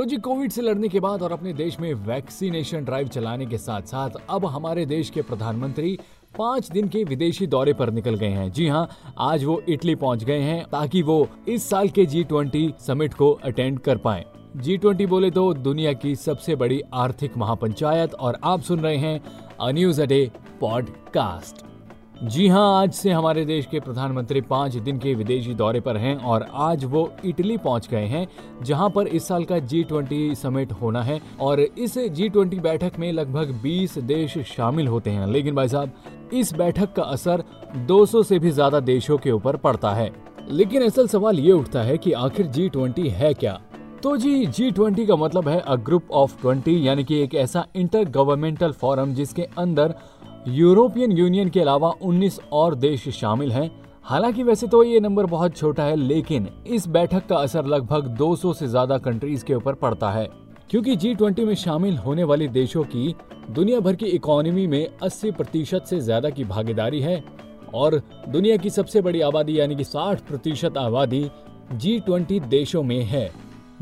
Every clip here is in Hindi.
तो जी, कोविड से लड़ने के बाद और अपने देश में वैक्सीनेशन ड्राइव चलाने के साथ साथ अब हमारे देश के प्रधानमंत्री पाँच दिन के विदेशी दौरे पर निकल गए हैं। जी हाँ आज वो इटली पहुँच गए हैं ताकि वो इस साल के जी ट्वेंटी समिट को अटेंड कर पाए। जी ट्वेंटी बोले तो दुनिया की सबसे बड़ी आर्थिक महापंचायत और आप सुन रहे हैं a news a day podcast जी हाँ आज से हमारे देश के प्रधानमंत्री पाँच दिन के विदेशी दौरे पर हैं और आज वो इटली पहुँच गए हैं, जहाँ पर इस साल का जी ट्वेंटी समिट होना है और इस जी ट्वेंटी बैठक में लगभग 20 देश शामिल होते हैं। लेकिन भाई साहब, इस बैठक का असर 200 से भी ज़्यादा देशों के ऊपर पड़ता है। लेकिन असल सवाल ये उठता है कि आखिर जी ट्वेंटी है क्या? तो जी जी ट्वेंटी का मतलब है अ ग्रुप ऑफ़ ट्वेंटी यानी कि एक ऐसा इंटर गवर्नमेंटल फोरम जिसके अंदर यूरोपियन यूनियन के अलावा 19 और देश शामिल हैं। हालाँकि वैसे तो ये नंबर बहुत छोटा है, लेकिन इस बैठक का असर लगभग 200 से ज़्यादा कंट्रीज़ के ऊपर पड़ता है। क्योंकि जी ट्वेंटी में शामिल होने वाले देशों की दुनिया भर की इकोनॉमी में 80 प्रतिशत से ज़्यादा की भागीदारी है और दुनिया की सबसे बड़ी आबादी यानी कि 60 प्रतिशत आबादी जी ट्वेंटी देशों में है।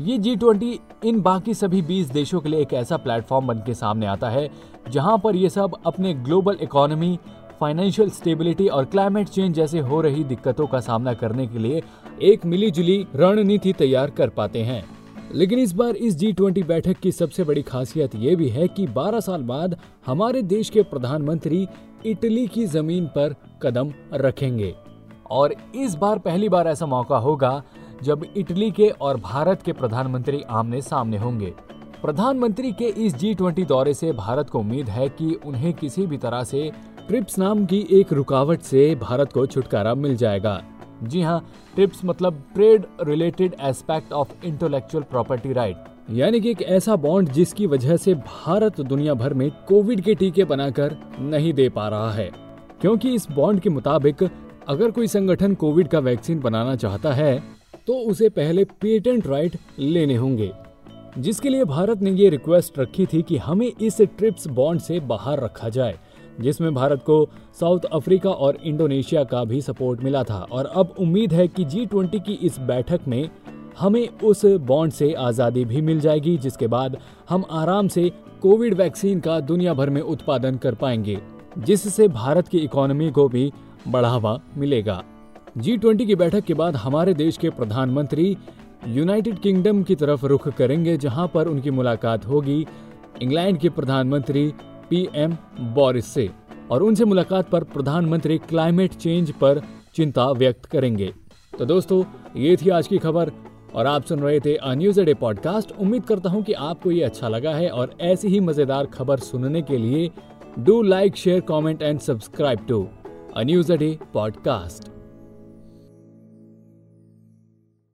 ये जी ट्वेंटी इन बाकी सभी 20 देशों के लिए एक ऐसा प्लेटफॉर्म बन के सामने आता है, जहाँ पर ये सब अपने ग्लोबल इकोनॉमी फाइनेंशियल स्टेबिलिटी और क्लाइमेट चेंज जैसे हो रही दिक्कतों का सामना करने के लिए एक मिली जुली रणनीति तैयार कर पाते हैं। लेकिन इस बार इस जी ट्वेंटी बैठक की सबसे बड़ी खासियत ये भी है कि 12 साल बाद हमारे देश के प्रधानमंत्री इटली की ज़मीन पर कदम रखेंगे। और इस बार पहली बार ऐसा मौका होगा जब इटली के और भारत के प्रधानमंत्री आमने सामने होंगे। प्रधानमंत्री के इस जी ट्वेंटी दौरे से भारत को उम्मीद है कि उन्हें किसी भी तरह से ट्रिप्स नाम की एक रुकावट से भारत को छुटकारा मिल जाएगा। जी हाँ ट्रिप्स मतलब trade related aspect of intellectual property right. यानी कि एक ऐसा बॉन्ड जिसकी वजह से भारत दुनिया भर में कोविड के टीके बनाकर नहीं दे पा रहा है। क्योंकि इस बॉन्ड के मुताबिक अगर कोई संगठन कोविड का वैक्सीन बनाना चाहता है तो उसे पहले पेटेंट राइट लेने होंगे। जिसके लिए भारत ने ये रिक्वेस्ट रखी थी कि हमें इस ट्रिप्स बॉन्ड से बाहर रखा जाए, जिसमें भारत को साउथ अफ्रीका और इंडोनेशिया का भी सपोर्ट मिला था। और अब उम्मीद है कि जी ट्वेंटी की इस बैठक में हमें उस बॉन्ड से आज़ादी भी मिल जाएगी, जिसके बाद हम आराम से कोविड वैक्सीन का दुनिया भर में उत्पादन कर पाएँगे, जिससे भारत की इकोनॉमी को भी बढ़ावा मिलेगा। जी ट्वेंटी की बैठक के बाद हमारे देश के प्रधानमंत्री यूनाइटेड किंगडम की तरफ़ रुख करेंगे, जहाँ पर उनकी मुलाकात होगी इंग्लैंड के प्रधानमंत्री पीएम बोरिस से और उनसे मुलाकात पर प्रधानमंत्री क्लाइमेट चेंज पर चिंता व्यक्त करेंगे। तो दोस्तों, ये थी आज की खबर और आप सुन रहे थे अ न्यूज़ डे पॉडकास्ट उम्मीद करता हूँ कि आपको ये अच्छा लगा है और ऐसी ही मज़ेदार खबर सुनने के लिए do like, share, comment and subscribe to a news day podcast